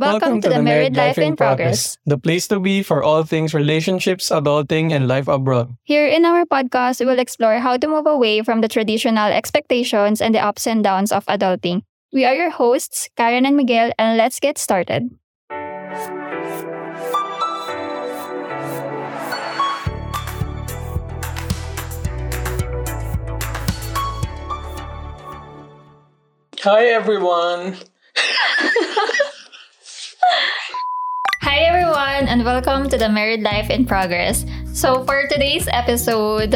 Welcome, to, the Married Life in Progress. the place to be for all things relationships, adulting, and life abroad. Here in our podcast, we will explore how to move away from the traditional expectations and the ups and downs of adulting. We are your hosts, Karen and Miguel, and let's get started. Hi, everyone. Hi, everyone, and welcome to the Married Life in Progress. So, for today's episode,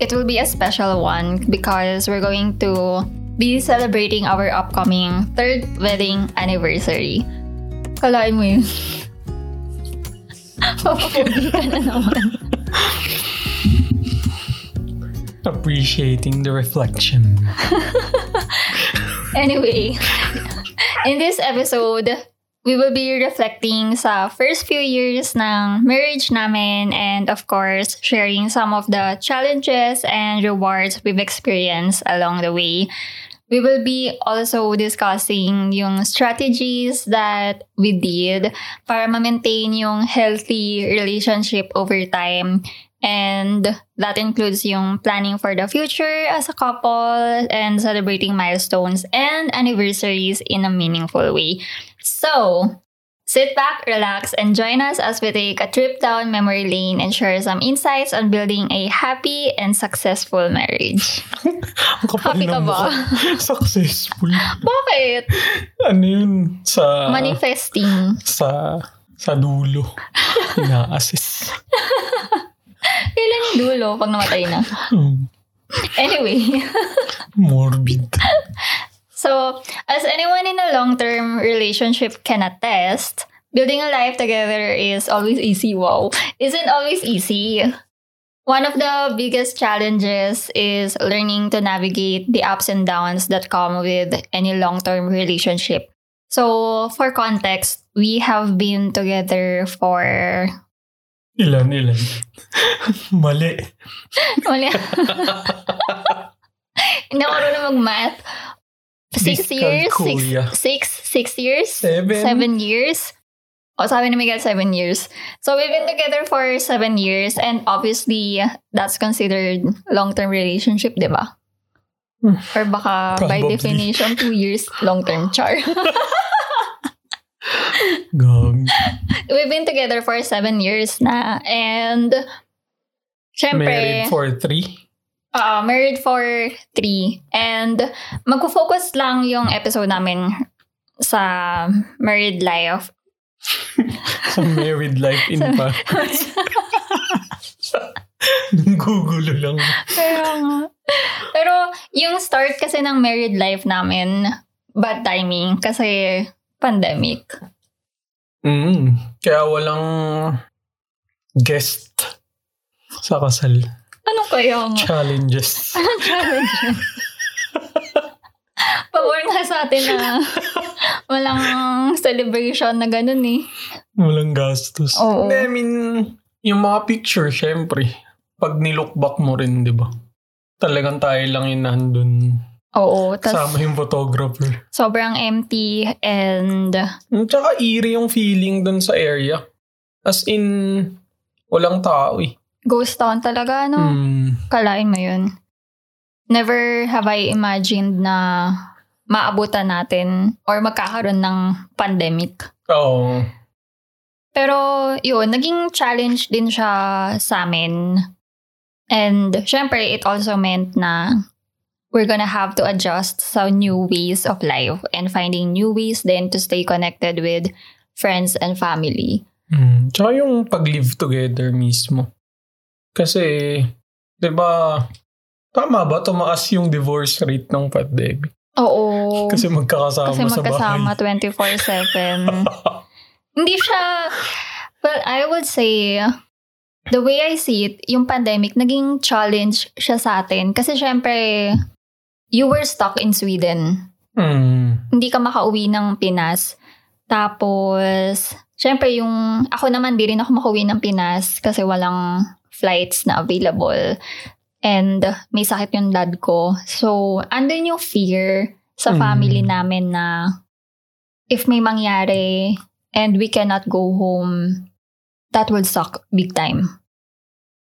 it will be a special one because we're going to be celebrating our upcoming third wedding anniversary. Kalain mo yun. Papapogi ka na naman. Appreciating the reflection. Anyway, in this episode, we will be reflecting sa first few years ng marriage namin and of course, sharing some of the challenges and rewards we've experienced along the way. We will be also discussing yung strategies that we did para ma-maintain yung healthy relationship over time And that includes yung planning for the future as a couple and celebrating milestones and anniversaries in a meaningful way. So, sit back, relax, and join us as we take a trip down memory lane and share some insights on building a happy and successful marriage. Ang kapal Happy ka ng ba? mukha. Successful. Bakit? Ano yun? Sa... Manifesting. Sa... Sa dulo. Ina-assess. Kailan yung dulo pag namatay na? Hmm. Anyway. Morbid. So, as anyone in a long term relationship can attest, building a life together is always easy. Wow. Isn't always easy. One of the biggest challenges is learning to navigate the ups and downs that come with any long term relationship. So, for context, we have been together for. Ilan, ilan? Mali. Wala. Hindi ako marunong mag-math. Six years? Six, six, six years? Seven. Seven years? O sabi ni Miguel, seven years. So we've been together for seven years and obviously that's considered long-term relationship, di ba? Hmm. Or baka by definition, two years long-term char. Gag. we've been together for seven years na and syempre, Married for three. Uh, married for three. And magpo-focus lang yung episode namin sa married life. Sa married life in pa. Gugulo lang. Pero nga. Pero yung start kasi ng married life namin, bad timing kasi pandemic. Mm. Kaya walang guest sa kasal. Ano kaya nga? Challenges. Anong challenge? Pabor nga sa atin na walang celebration na ganun eh. Walang gastos. Oo. I mean, yung mga picture, syempre, pag nilook back mo rin, di ba? Talagang tayo lang yung nandun. Oo. Kasama Tas yung photographer. sobrang empty and At saka eerie yung feeling dun sa area. As in, walang tao eh. Ghost town talaga, no? Hmm. Kalain mo yun. Never have I imagined na maabutan natin or magkakaroon ng pandemic. Oo. Pero yun, naging challenge din siya sa amin. And syempre, it also meant na we're gonna have to adjust sa new ways of life and finding new ways then to stay connected with friends and family. Hmm. Tsaka yung pag-live together mismo. Kasi, di ba, tama ba tumaas yung divorce rate ng pandemic? Oo. Kasi magkakasama Kasi sa magkasama bahay. 24-7. Hindi siya, well, I would say, the way I see it, yung pandemic, naging challenge siya sa atin. Kasi syempre, you were stuck in Sweden. Hmm. Hindi ka makauwi ng Pinas. Tapos, syempre yung, ako naman di rin ako makauwi ng Pinas kasi walang flights na available. And may sakit yung dad ko. So, andun yung fear sa Hmm. family namin na if may mangyari and we cannot go home, that would suck big time.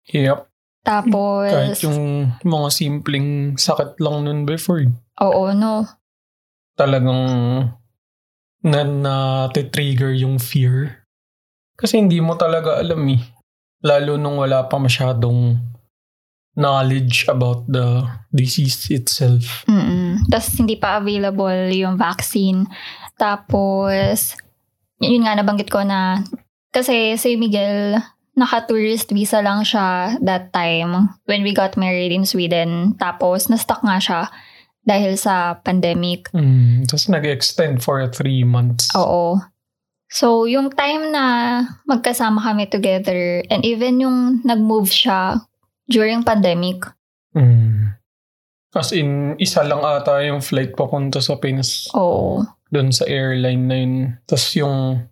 Yep. Tapos, Kahit yung mga simpleng sakit lang nun before. oo, no. Talagang na, na trigger yung fear. Kasi hindi mo talaga alam eh. Lalo nung wala pa masyadong knowledge about the disease itself. Mm-mm. Tapos, hindi pa available yung vaccine. Tapos, yun nga nabanggit ko na, kasi si Miguel, naka-tourist visa lang siya that time when we got married in Sweden. Tapos, na-stuck nga siya dahil sa pandemic. Mm, Tapos nag-extend for three months. Oo. So, yung time na magkasama kami together and even yung nag-move siya during pandemic, Mm. As in, isa lang ata yung flight papunta sa Pinas. oo. Doon sa airline na yun. Tapos yung...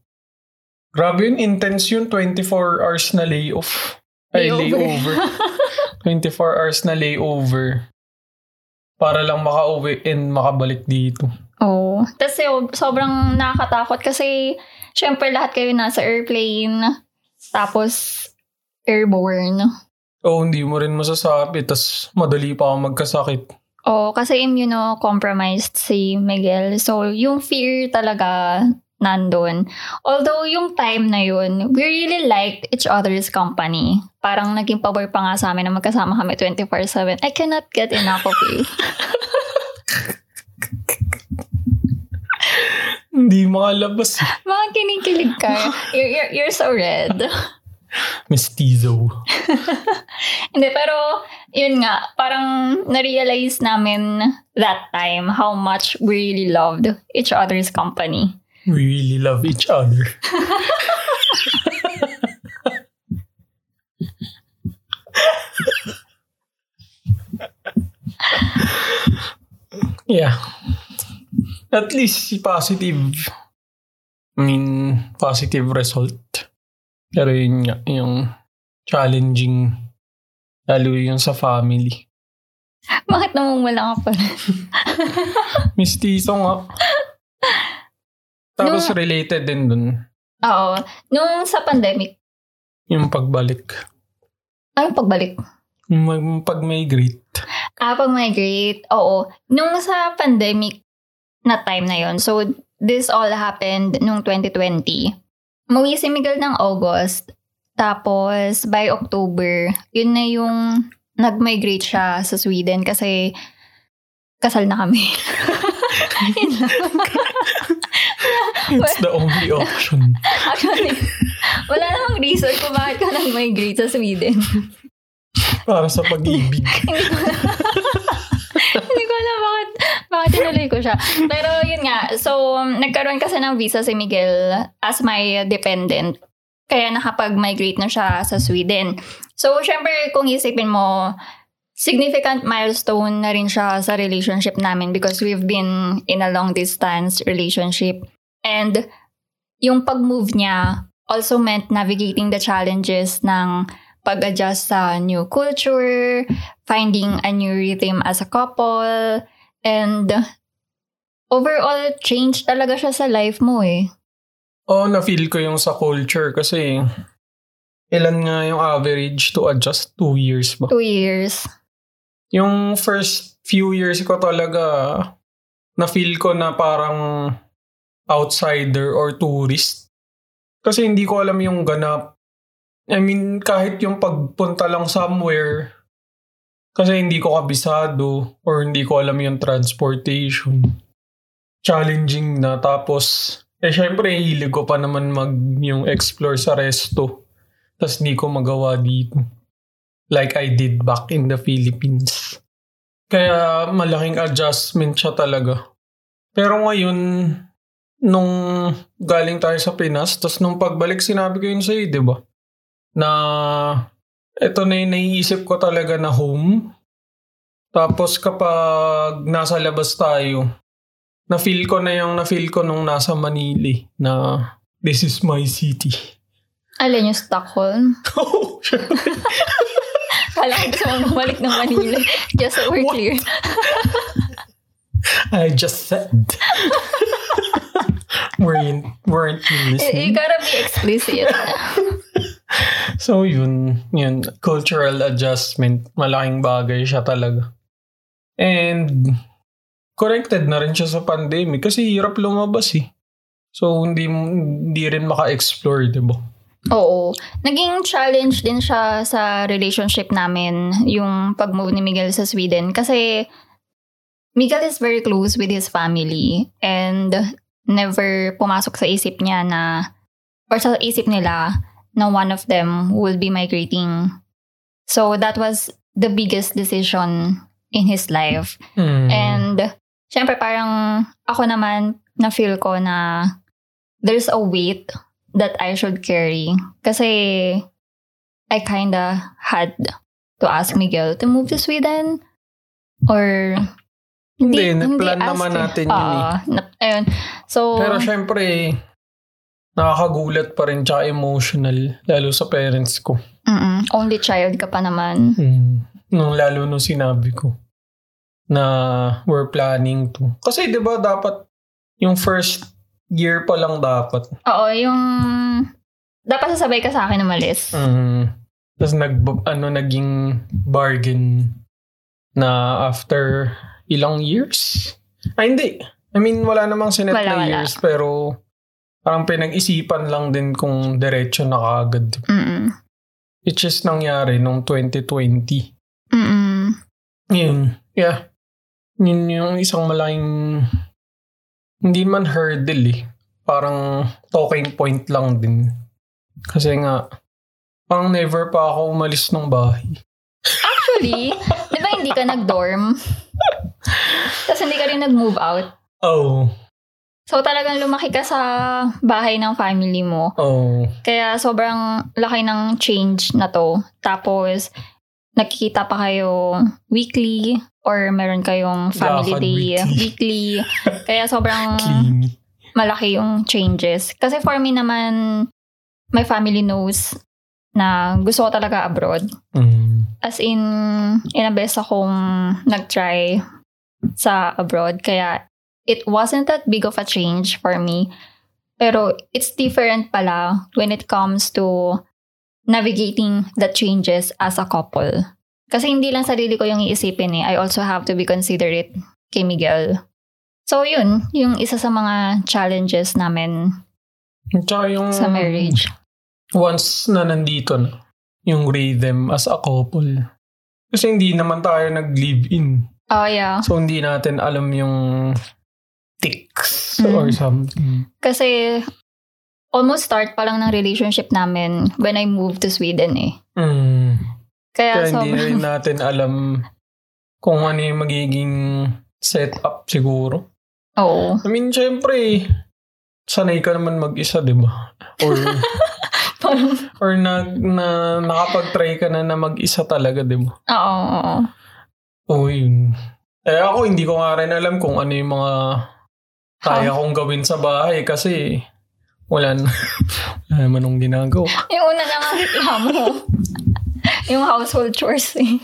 Grabe yun, intense yun. 24 hours na layoff. Ay, layover. 24 hours na layover. Para lang makauwi and makabalik dito. Oo. Tapos yun, sobrang nakakatakot kasi syempre lahat kayo nasa airplane. Tapos airborne. Oo, hindi mo rin masasabi. Tapos madali pa ako magkasakit. Oo, kasi immunocompromised si Miguel. So, yung fear talaga nandun. Although, yung time na yun, we really liked each other's company. Parang naging pabor pa nga sa amin na magkasama kami 24-7. I cannot get enough of you. Hindi makalabas. Mga kinikilig ka. You're, you're, you're so red. Mestizo. Hindi, pero yun nga, parang na-realize namin that time how much we really loved each other's company. We really love each other. yeah. At least si positive. I mean, positive result. Pero yun nga, yung challenging lalo yung sa family. Bakit namumula ka pa rin? Mistiso nga. Tapos No. related din dun. Oo. Nung sa pandemic, Yung pagbalik. ay pagbalik. Yung mag- pag-migrate. Ah, pag-migrate, oo. Nung sa pandemic na time na yon so this all happened nung 2020. Umuwi si Miguel ng August, tapos by October, yun na yung nag-migrate siya sa Sweden kasi kasal na kami. It's the only option. Actually, wala namang reason kung bakit ka nag-migrate sa Sweden. Para sa pag-ibig. Hindi ko alam. Hindi ko alam bakit tinuloy ko siya. Pero yun nga, so nagkaroon kasi ng visa si Miguel as my dependent. Kaya nakapag-migrate na siya sa Sweden. So, syempre, kung isipin mo, significant milestone na rin siya sa relationship namin because we've been in a long distance relationship. And yung pag-move niya also meant navigating the challenges ng pag-adjust sa new culture, finding a new rhythm as a couple, and overall change talaga siya sa life mo eh. Oo, na-feel ko yung sa culture kasi ilan nga yung average to adjust? Two years ba? Two years. Yung first few years ko talaga na-feel ko na parang outsider or tourist. Kasi hindi ko alam yung ganap. I mean, kahit yung pagpunta lang somewhere, kasi hindi ko kabisado or hindi ko alam yung transportation. Challenging na. Tapos, eh syempre, hilig ko pa naman mag yung explore sa resto. Tapos hindi ko magawa dito. Like I did back in the Philippines. Kaya malaking adjustment siya talaga. Pero ngayon, nung galing tayo sa Pinas, tapos nung pagbalik sinabi ko yun sa'yo, di ba? Na ito na yung naiisip ko talaga na home. Tapos kapag nasa labas tayo, na-feel ko na yung na-feel ko nung nasa Manila na this is my city. Alin yung Stockholm? Oh. Kala ko gusto mong bumalik ng Manila. Just so we're What? clear. I just said. weren't, weren't you You, you listening? gotta be explicit. So yun, yun, cultural adjustment, malaking bagay siya talaga. And connected na rin siya sa pandemic kasi hirap lumabas eh. So hindi hindi rin maka-explore, 'di ba? Oo. Naging challenge din siya sa relationship namin, yung pag-move ni Miguel sa Sweden. Kasi Miguel is very close with his family and never pumasok sa isip niya na, or sa isip nila, na one of them will be migrating. So that was the biggest decision in his life. Hmm. And, syempre parang ako naman na-feel ko na there's a weight that I should carry. Kasi I kinda had to ask Miguel to move to Sweden. Or, Hindi, na-plan naman natin yun eh. Na- ayun. So, Pero syempre, nakakagulat pa rin tsaka emotional, lalo sa parents ko. mm-mm, only child ka pa naman. Hmm. Nung lalo nung sinabi ko na we're planning to. Kasi 'di ba dapat yung first year pa lang dapat. Oo, yung... Dapat sasabay ka sa akin umalis. Mm. Tapos nag ano naging bargain na after ilang years? Ay hindi. I mean wala namang sinet Wala, na wala. years pero parang pinag-isipan lang din kung diretso na kaagad. Mm-mm. Which is nangyari nung 2020. Mm-mm. Yun. Yeah. Yun yung isang malaking hindi man hurdle eh. Parang talking point lang din. Kasi nga, parang never pa ako umalis ng bahay. Actually, di ba hindi ka nag-dorm? Tapos hindi ka rin nag-move out? Oh. So talagang lumaki ka sa bahay ng family mo. Oh. Kaya sobrang laki ng change na to. Tapos, nakikita pa kayo weekly or meron kayong family Lakad day weekly. weekly. Kaya sobrang Clean. malaki yung changes. Kasi for me naman, my family knows na gusto ko talaga abroad. Mm. As in, inabes akong nag-try sa abroad. Kaya, it wasn't that big of a change for me. Pero, it's different pala when it comes to navigating the changes as a couple. Kasi hindi lang sarili ko yung iisipin eh. I also have to be considerate kay Miguel. So, yun. Yung isa sa mga challenges namin Tsaka yung sa marriage. once na nandito na, yung rhythm as a couple. Kasi hindi naman tayo nag-live-in. Oh, yeah. So, hindi natin alam yung tics Mm. or something. Kasi, almost start pa lang ng relationship namin when I moved to Sweden eh. Mm. Kaya, Kaya hindi rin natin alam kung ano yung magiging setup siguro. Oo. I mean, syempre, sanay ka naman mag-isa, di ba? Or, or na, na, nakapag-try ka na na mag-isa talaga, di ba? oo, oo. Oo, yun. Eh ako, hindi ko nga rin alam kung ano yung mga kaya kong gawin sa bahay kasi wala, na, naman nung ginagawa. Yung una na nga reklamo. yung household chores eh.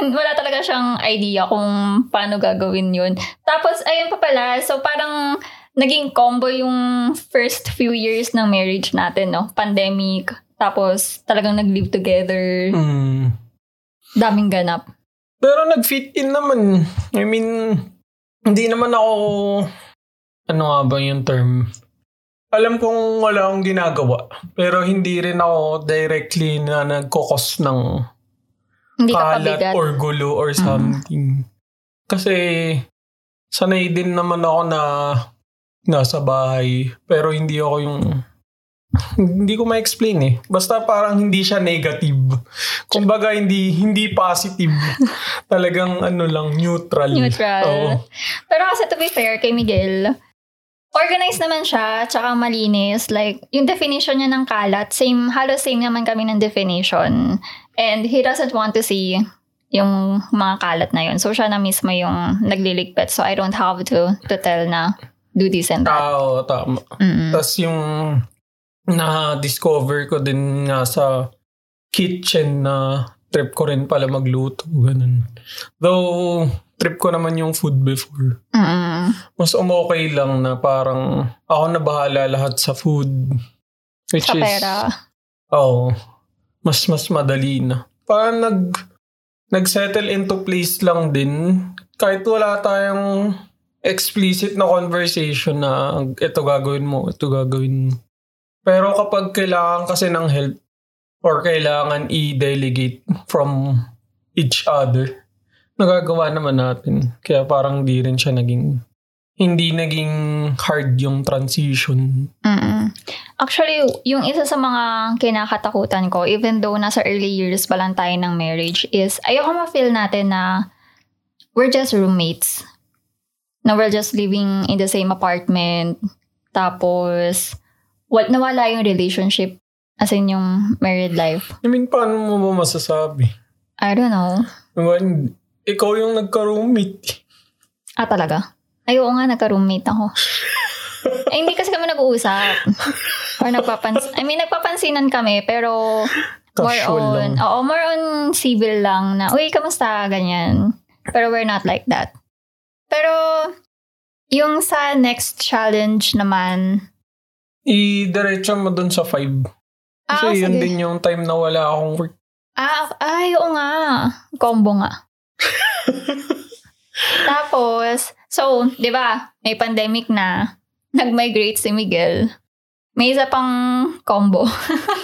And wala talaga siyang idea kung paano gagawin yun. Tapos, ayun pa pala. So, parang naging combo yung first few years ng marriage natin, no? Pandemic. Tapos, talagang nag-live together. Mm. Daming ganap. Pero nag-fit in naman. I mean, hindi naman ako, ano nga ba yung term? Alam kong wala akong ginagawa. Pero hindi rin ako directly na nagkokos ng Hindi ka kalat pabigat. or gulo or something. Kasi sanay din naman ako na nasa bahay. Pero hindi ako yung... Hindi ko ma-explain eh. Basta parang hindi siya negative. Kumbaga hindi hindi positive. Talagang ano lang, neutral. Neutral. Oo. Pero kasi to be fair kay Miguel, organized naman siya, tsaka malinis. Like, yung definition niya ng kalat, same, halos same naman kami ng definition. And he doesn't want to see yung mga kalat na yun. So, siya na mismo yung nagliligpit. So, I don't have to to tell na do this and that. Tao, tama. Mm-mm. Tapos yung na-discover ko din nga sa kitchen na trip ko rin pala magluto. Ganun. Though, trip ko naman yung food before. Mm-mm. Mas umokay lang na parang ako na bahala lahat sa food. Which Sa is, pera. Oo. mas mas madali na. Parang nag nag-settle into place lang din. Kahit wala tayong explicit na conversation na ito gagawin mo, ito gagawin mo. Pero kapag kailangan kasi ng help or kailangan i-delegate from each other, nagagawa naman natin. Kaya parang di rin siya naging, hindi naging hard yung transition. Mm-mm. Actually, yung isa sa mga kinakatakutan ko, even though nasa early years pa lang tayo ng marriage, is ayoko ma-feel natin na we're just roommates. Na we're just living in the same apartment. Tapos, wal nawala yung relationship. As in yung married life. I mean, paano mo ba masasabi? I don't know. Well, ikaw yung nagka-roommate. Ah, talaga? Ay, oo nga, nagka-roommate ako. eh, hindi kasi kami nag-uusap. Or nagpapans... I mean, nagpapansinan kami, pero more Casual on... lang. Oo, more on civil lang na, uy, kamusta? Ganyan. Pero we're not like that. Pero, yung sa next challenge naman, I-diretso mo dun sa 5. Kasi Ah, yun sige. din yung time na wala akong work. Ah, ay, oo nga. Combo nga. Tapos, so, di ba, may pandemic na, nag-migrate si Miguel. May isa pang combo.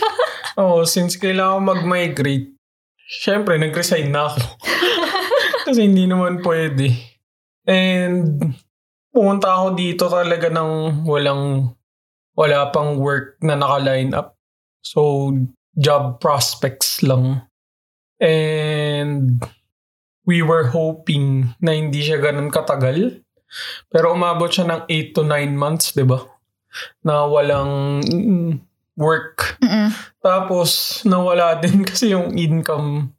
Oo, since kailangan mag-migrate, syempre, nag-resign na ako. Kasi hindi naman pwede. And, pumunta ako dito talaga ng walang, wala pang work na naka-line up. So, job prospects lang. And, we were hoping na hindi siya ganun katagal. Pero umabot siya ng 8 to 9 months, di ba? Na walang work. Mm-mm. Tapos, nawala din kasi yung income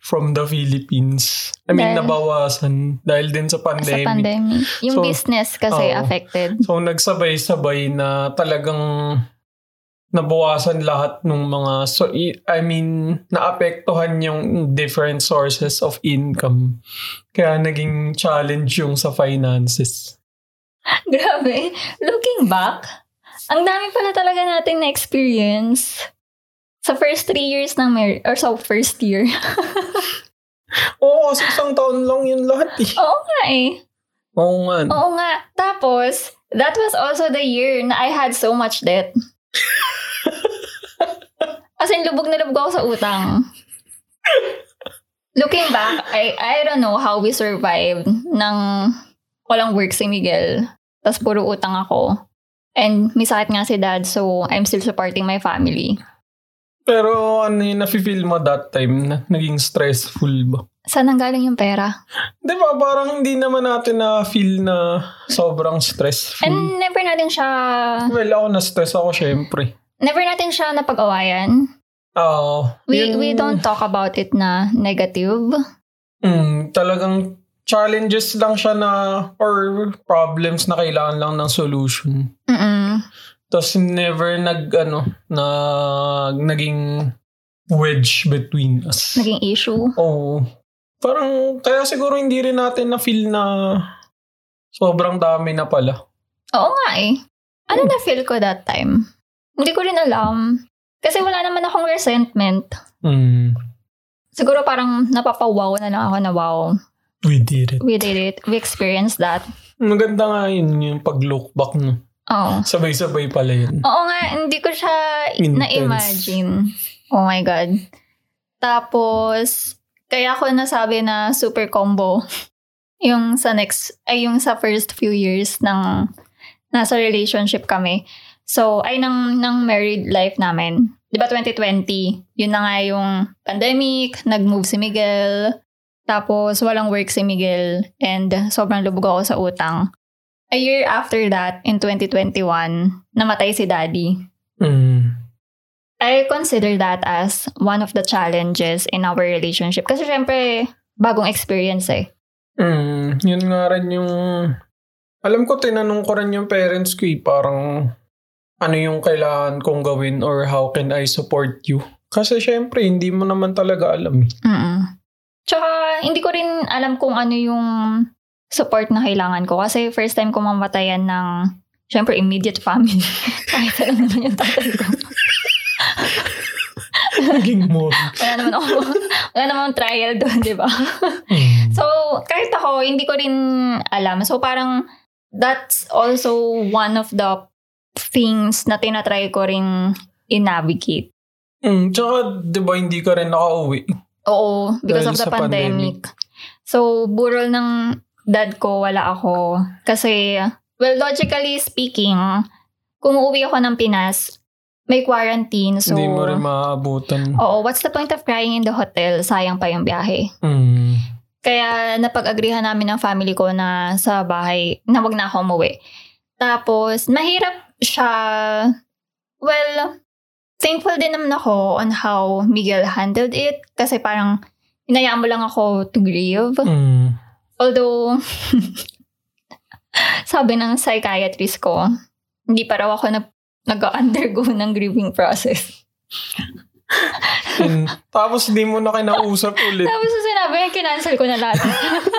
from the Philippines. I mean, Dahil- nabawasan dahil din sa Sa pandemic. pandemic. Yung So, business kasi oo. affected. So, nagsabay-sabay na talagang nabawasan lahat ng mga, so, i- I mean, naapektuhan yung different sources of income. Kaya naging challenge yung sa finances. Grabe. Looking back, ang dami pala talaga natin na experience sa first three years ng marriage, or sa first year. Oo, kasi isang taon lang yun lahat eh. Oo nga eh. Oo nga. Oo nga. Tapos, that was also the year na I had so much debt. As in, lubog na lubog ako sa utang. Looking back, I I don't know how we survived nang walang work si Miguel. Tapos puro utang ako. And may sakit nga si dad, so I'm still supporting my family. Pero ano yung nafe-feel mo that time na naging stressful ba? Saan nanggaling yung pera? Di ba parang hindi naman natin na-feel na sobrang stressful. And never natin siya, well, ako na-stress ako syempre. never natin siya napag-awayan. Oo. We, Yun- we don't talk about it na negative. Mm, talagang challenges lang siya na or problems na kailangan lang ng solution. Mm-mm. Tapos never nag ano na naging wedge between us. Naging issue. Oo. Parang kaya siguro hindi rin natin na feel na sobrang dami na pala. Oo nga eh. Ano na feel ko that time? Hindi ko rin alam. Kasi wala naman akong resentment. Mm, Siguro parang napapawaw na lang ako na wow. we did it. We did it. We experienced that. Maganda nga yun yung pag-look back no. Oo. Sabay-sabay pala yun. Oo nga, hindi ko siya Intense. na-imagine. Oh my God. Tapos, kaya ako nasabi na super combo yung sa next, ay yung sa first few years ng nasa relationship kami. So, ay ng, ng married life namin. Di ba 2020, yun na nga yung pandemic, nag-move si Miguel, tapos walang work si Miguel, and sobrang lubog ako sa utang. A year after that, in 2021, namatay si daddy. Mm. I consider that as one of the challenges in our relationship. Kasi syempre, bagong experience eh. Mm, yun nga rin yung... Alam ko, tinanong ko rin yung parents ko eh, parang ano yung kailangan kong gawin or how can I support you. Kasi syempre, hindi mo naman talaga alam. Mm-mm. Tsaka, hindi ko rin alam kung ano yung support na kailangan ko. Kasi first time ko mamatayan ng, syempre, immediate family. Kahit alam naman yung tatay ko. Naging mo. wala naman ako, wala naman trial doon, di ba? Mm. So, kahit ako, hindi ko rin alam. So, parang, that's also one of the things na tinatry ko rin i-navigate. Mm, tsaka, di ba, hindi ka rin nakauwi. Oo, because Dahil of the sa pandemic. So, burol ng dad ko, wala ako. Kasi, well, logically speaking, kung uuwi ako ng Pinas, may quarantine. So, hindi mo rin maaabutan. oo, what's the point of crying in the hotel? Sayang pa yung biyahe. Mm. Kaya napag-agrihan namin ng family ko na sa bahay, na wag na ako umuwi. Tapos, mahirap siya, well, thankful din naman ako on how Miguel handled it. Kasi parang, inayaan mo lang ako to grieve. Mm. Although, sabi ng psychiatrist ko, hindi pa raw ako nag- nag-undergo ng grieving process. And, tapos di mo na kinausap ulit. Tapos sinabi niya, kinancel ko na lahat.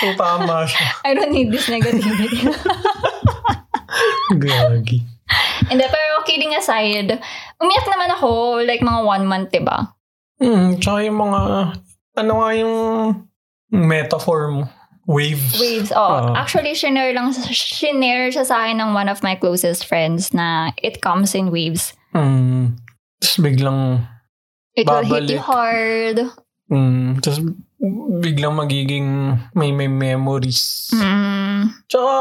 So, tama siya. I don't need this negativity. Gagi. Hindi, pero kidding aside, umiyak naman ako like mga one month, diba? Mm, tsaka yung mga, ano nga yung metaphor mo? Waves. Waves. Oh, Ah. actually, shinare lang, shinare siya sa akin ng one of my closest friends na it comes in waves. Mm. Tapos biglang, It will hit you Babalik. hard. mm, tapos biglang magiging may may memories. Mm. Tsaka,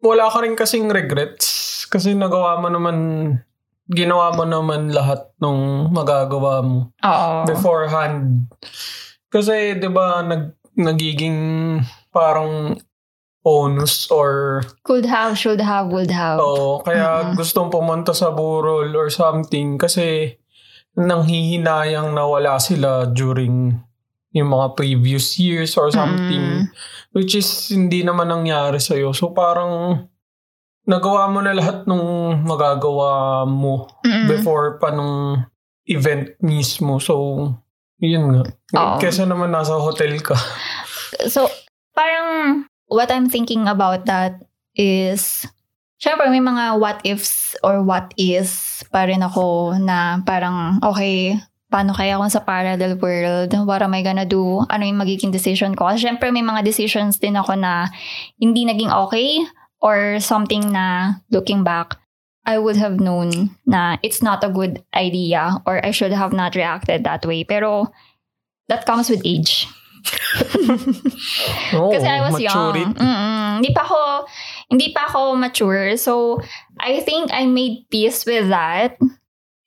wala ka rin kasing regrets. Kasi nagawa mo naman, ginawa mo naman lahat nung magagawa mo Oo. beforehand. Kasi, di ba, nag, nagiging parang onus or Could have, should have, would have. Oo, kaya Mm-mm. gustong pumunta sa burol or something kasi nanghihinayang na wala sila during yung mga previous years or something Mm. Which is hindi naman nangyari sa'yo. So parang nagawa mo na lahat nung magagawa mo Mm-mm. before pa nung event mismo. So, yun nga. Oo. Kesa naman nasa hotel ka. So, parang what I'm thinking about that is, syempre may mga what ifs or what is pa rin ako na parang, okay, paano kaya kung sa parallel world? What am I gonna do? Ano yung magiging decision ko? Kasi syempre may mga decisions din ako na hindi naging okay or something na looking back, I would have known na it's not a good idea or I should have not reacted that way. Pero that comes with age. Oo, Kasi I was maturity. young. Mm-mm. Hindi pa ako hindi pa ako mature. So, I think I made peace with that.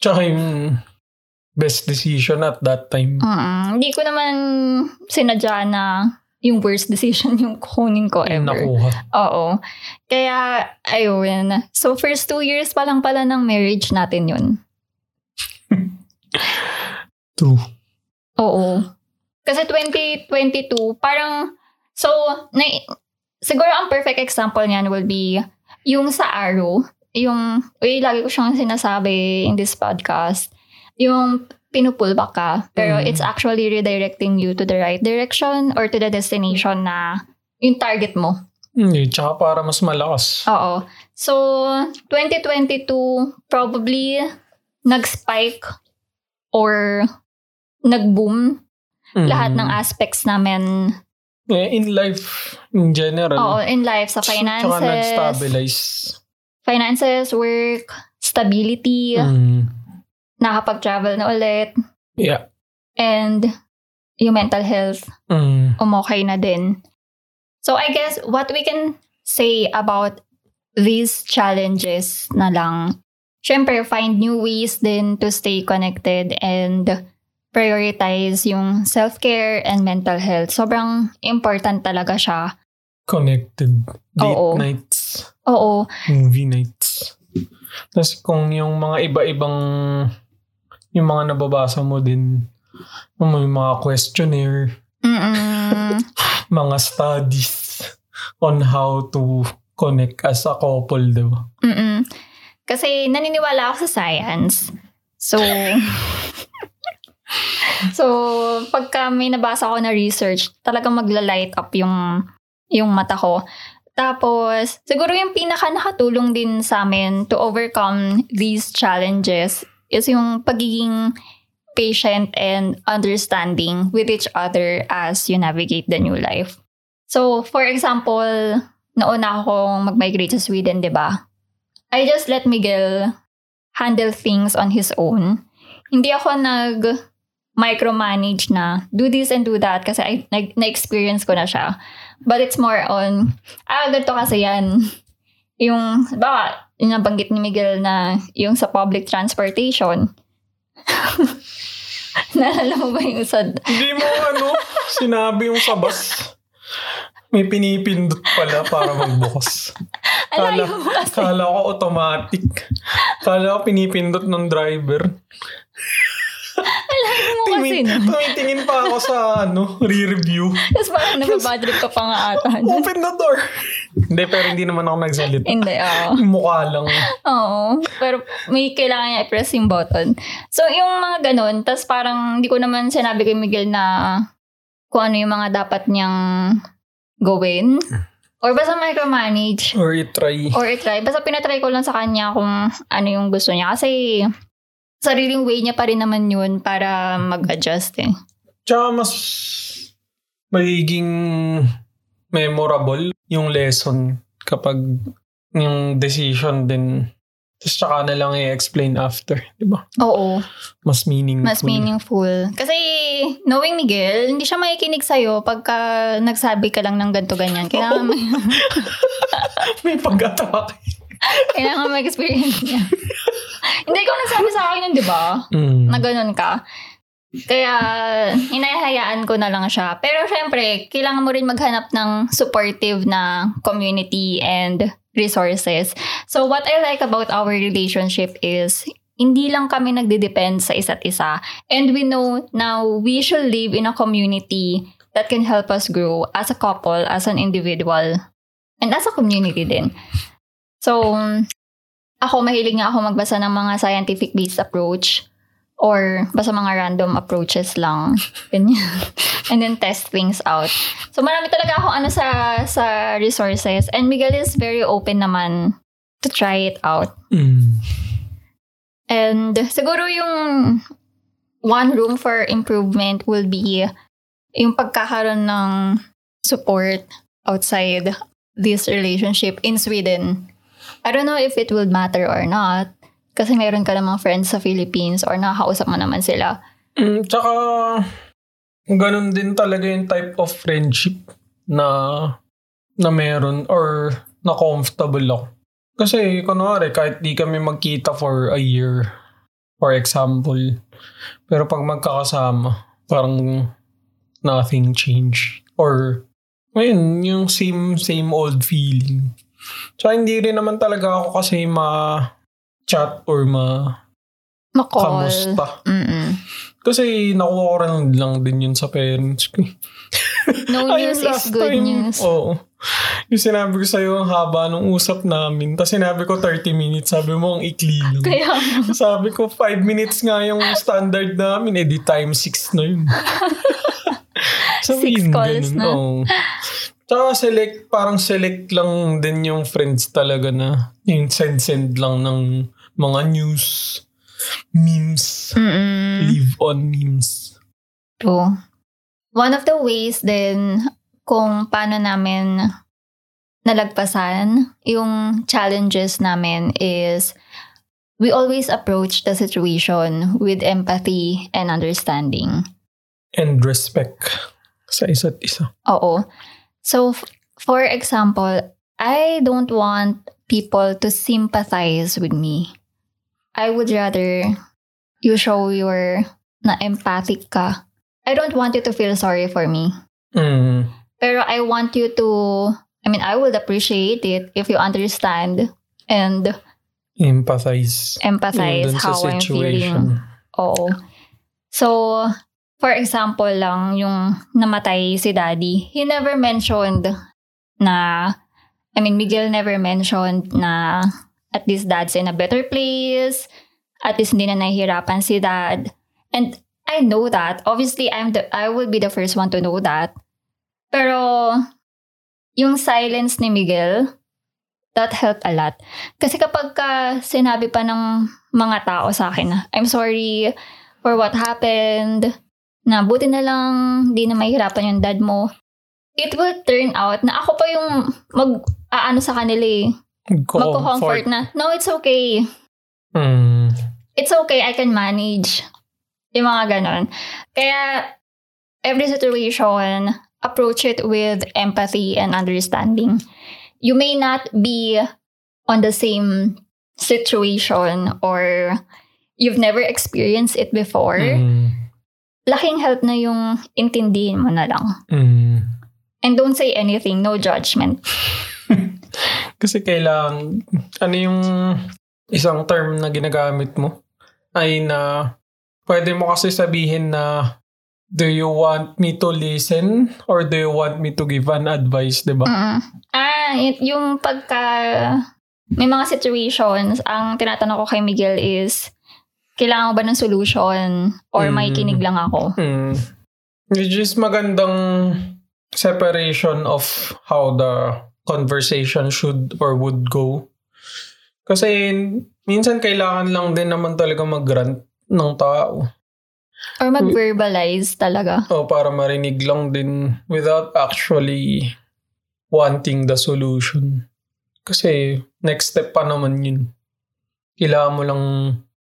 Tsaka yung best decision at that time. Mm-mm. Hindi ko naman sinadya na yung worst decision yung kunin ko ever. nakuha. Oo. Kaya, ayun. So, first two years pa lang pala ng marriage natin yun. True. Oo. Kasi 2022, parang, so, na, siguro ang perfect example niyan will be yung sa Arrow, yung, uy, lagi ko siyang sinasabi in this podcast, yung pinupullback ka, pero Mm. it's actually redirecting you to the right direction or to the destination na yung target mo. Hindi, tsaka para mas malakas. Oo. So, 2022, probably nag-spike or nag-boom Mm. lahat ng aspects namin Eh, in life, in general. Oo, in life, sa Tsaka finances, nag-stabilize. finances, work, stability, Mm. Nakapag-travel na ulit, Yeah. and yung mental health, Mm. umokay na din. So I guess what we can say about these challenges na lang, syempre find new ways din to stay connected and prioritize yung self-care and mental health. Sobrang important talaga siya. Connected. Date Oo. nights. Oo, Movie nights. Tapos kung yung mga iba-ibang yung mga nababasa mo din may mga questionnaire, mga studies on how to connect as a couple, di ba? Mm-mm. Kasi naniniwala ako sa science. So, So, pagka may nabasa ko na research, talagang magla-light up yung, yung mata ko. Tapos, siguro yung pinaka nakatulong din sa amin to overcome these challenges is yung pagiging patient and understanding with each other as you navigate the new life. So, for example, nauna akong mag-migrate sa Sweden, di ba? I just let Miguel handle things on his own. Hindi ako nag micromanage na do this and do that kasi I, na, na-experience ko na siya. But it's more on, ah, ganito kasi yan. Yung, baka, yung nabanggit ni Miguel na yung sa public transportation. Naalala mo ba yung sa... Hindi mo ano, sinabi yung sa bus. May pinipindot pala para magbukas. Kala, kala ko automatic. Kala ko pinipindot ng driver. Alayo mo kasi nun. tumitingin pa ako sa ano, re-review. Tapos parang nababadrip ka pa nga ata. Open the door. hindi, pero hindi naman ako nagsalita. Hindi, oo. Yung mukha lang. Oo. Pero may kailangan niya i-press yung button. So, yung mga ganun, tas parang hindi ko naman sinabi kay Miguel na kung ano yung mga dapat niyang gawin. Or basta micromanage. Or i-try. Or i-try. Basta pinatry ko lang sa kanya kung ano yung gusto niya. Kasi sariling way niya pa rin naman yun para mag-adjust eh. Tsaka mas magiging memorable yung lesson kapag yung decision din. Tapos tsaka na lang i-explain after. Di ba? Oo. Mas meaningful. Mas meaningful. Kasi knowing Miguel, hindi siya makikinig sa'yo pagka nagsabi ka lang ng ganto ganyan. Kailangan, may, May pag-atawa kayo. Kailangan ma-experience niya. hindi ko nasabi sa akin yun, di ba? Mm. Na ganun ka. Kaya, hinahayaan ko na lang siya. Pero syempre, kailangan mo rin maghanap ng supportive na community and resources. So, what I like about our relationship is, hindi lang kami nagde-depend sa isa't isa. And we know now we should live in a community that can help us grow as a couple, as an individual, and as a community din. So, ako mahilig nga ako magbasa ng mga scientific-based approach or basta mga random approaches lang. And then test things out. So marami talaga ako ano sa sa resources and Miguel is very open naman to try it out. Mm. And siguro yung one room for improvement will be yung pagkakaroon ng support outside this relationship in Sweden. I don't know if it will matter or not. Kasi meron ka namang friends sa Philippines or nakakausap mo naman sila. Mm, tsaka, ganun din talaga yung type of friendship na na meron or na comfortable ako. Kasi, kunwari, kahit di kami magkita for a year, for example, pero pag magkakasama, parang nothing change. Or, ayun, yung same, same old feeling. Tsaka hindi rin naman talaga ako kasi ma-chat or ma Makall. kamusta. Mm-mm. Kasi nakuha ko rin lang din yun sa parents ko. No news is good time, news. Oo. Yung sinabi ko sa'yo, ang haba nung usap namin. Tapos sinabi ko 30 minutes. Sabi mo, ang ikli lang. Kaya, Sabi ko, 5 minutes nga yung standard namin. Eh, di time 6 na yun. Six calls na. Oo. Tsaka select, parang select lang din yung friends talaga na yung send-send lang ng mga news, memes, mm live on memes. True. One of the ways din kung paano namin nalagpasan yung challenges namin is we always approach the situation with empathy and understanding. And respect sa isa't isa. Oo. So, f- for example, I don't want people to sympathize with me. I would rather you show your na empathic ka. I don't want you to feel sorry for me. Mm. Pero I want you to, I mean, I would appreciate it if you understand and Empathize. empathize Yung dun sa how I'm feeling. Oh. So, for example lang, yung namatay si daddy, he never mentioned na, I mean, Miguel never mentioned na at least dad's in a better place, at least hindi na nahihirapan si dad. And I know that. Obviously, I'm the I will be the first one to know that. Pero yung silence ni Miguel, that helped a lot. Kasi kapag ka sinabi pa ng mga tao sa akin na, I'm sorry for what happened, na buti na lang, di na mahihirapan yung dad mo, it will turn out na ako pa yung mag, aano sa kanila eh. Magko-comfort na, no, it's okay. Mm. It's okay, I can manage. Yung mga ganon. Kaya, every situation, approach it with empathy and understanding. You may not be on the same situation or you've never experienced it before. Mm. Laking help na yung intindihin mo na lang. Mm. And don't say anything, no judgment. Kasi kailangan, ano yung isang term na ginagamit mo? Ay na, pwede mo kasi sabihin na, do you want me to listen or do you want me to give an advice, di ba? Mm. Ah, y- yung pagka may mga situations, ang tinatanong ko kay Miguel is, kailangan mo ba ng solution or may Mm. kinig lang ako? Mm. Which is magandang separation of how the conversation should or would go. Kasi minsan kailangan lang din naman talaga mag-grant ng tao. Or mag-verbalize talaga. O para marinig lang din without actually wanting the solution. Kasi next step pa naman yun. Kailangan mo lang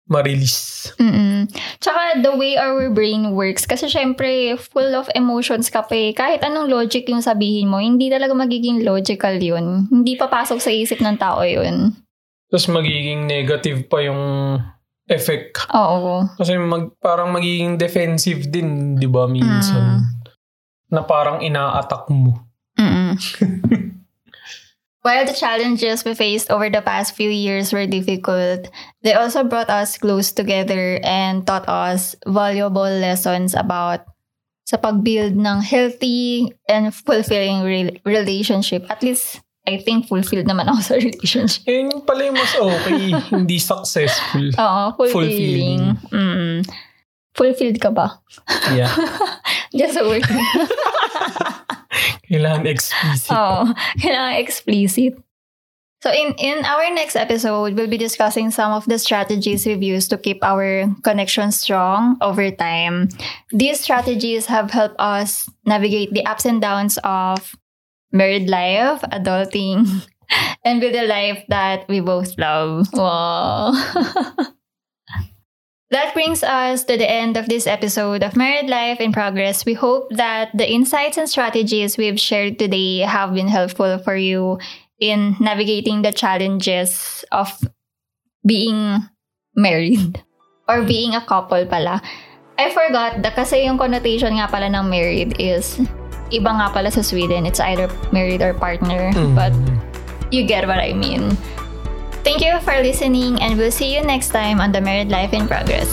ma-release. mm Tsaka the way our brain works, kasi syempre full of emotions ka pa eh. Kahit anong logic yung sabihin mo, hindi talaga magiging logical yun. Hindi papasok sa isip ng tao yun. Tapos magiging negative pa yung effect. Oo. Kasi mag, parang magiging defensive din, di ba, minsan. Na parang ina-attack mo. Mm-mm. While the challenges we faced over the past few years were difficult, they also brought us close together and taught us valuable lessons about sa pag-build ng healthy and fulfilling re- relationship. At least, I think fulfilled naman ako sa relationship. Yun pala yung mas okay, hindi successful. Oo, fulfilling. Fulfilling. Mm. Fulfilled ka ba? Yeah. Just a word. Kailangan explicit. Oo, kailangan explicit. So in, in our next episode, we'll be discussing some of the strategies we've used to keep our connection strong over time. These strategies have helped us navigate the ups and downs of married life, adulting, and build a life that we both love. Wow. That brings us to the end of this episode of Married Life in Progress. We hope that the insights and strategies we've shared today have been helpful for you in navigating the challenges of being married or being a couple pala. I forgot that kasi yung connotation nga pala ng married is iba nga pala sa Sweden. It's either married or partner. Mm. But you get what I mean. Thank you for listening, and we'll see you next time on the Married Life in Progress.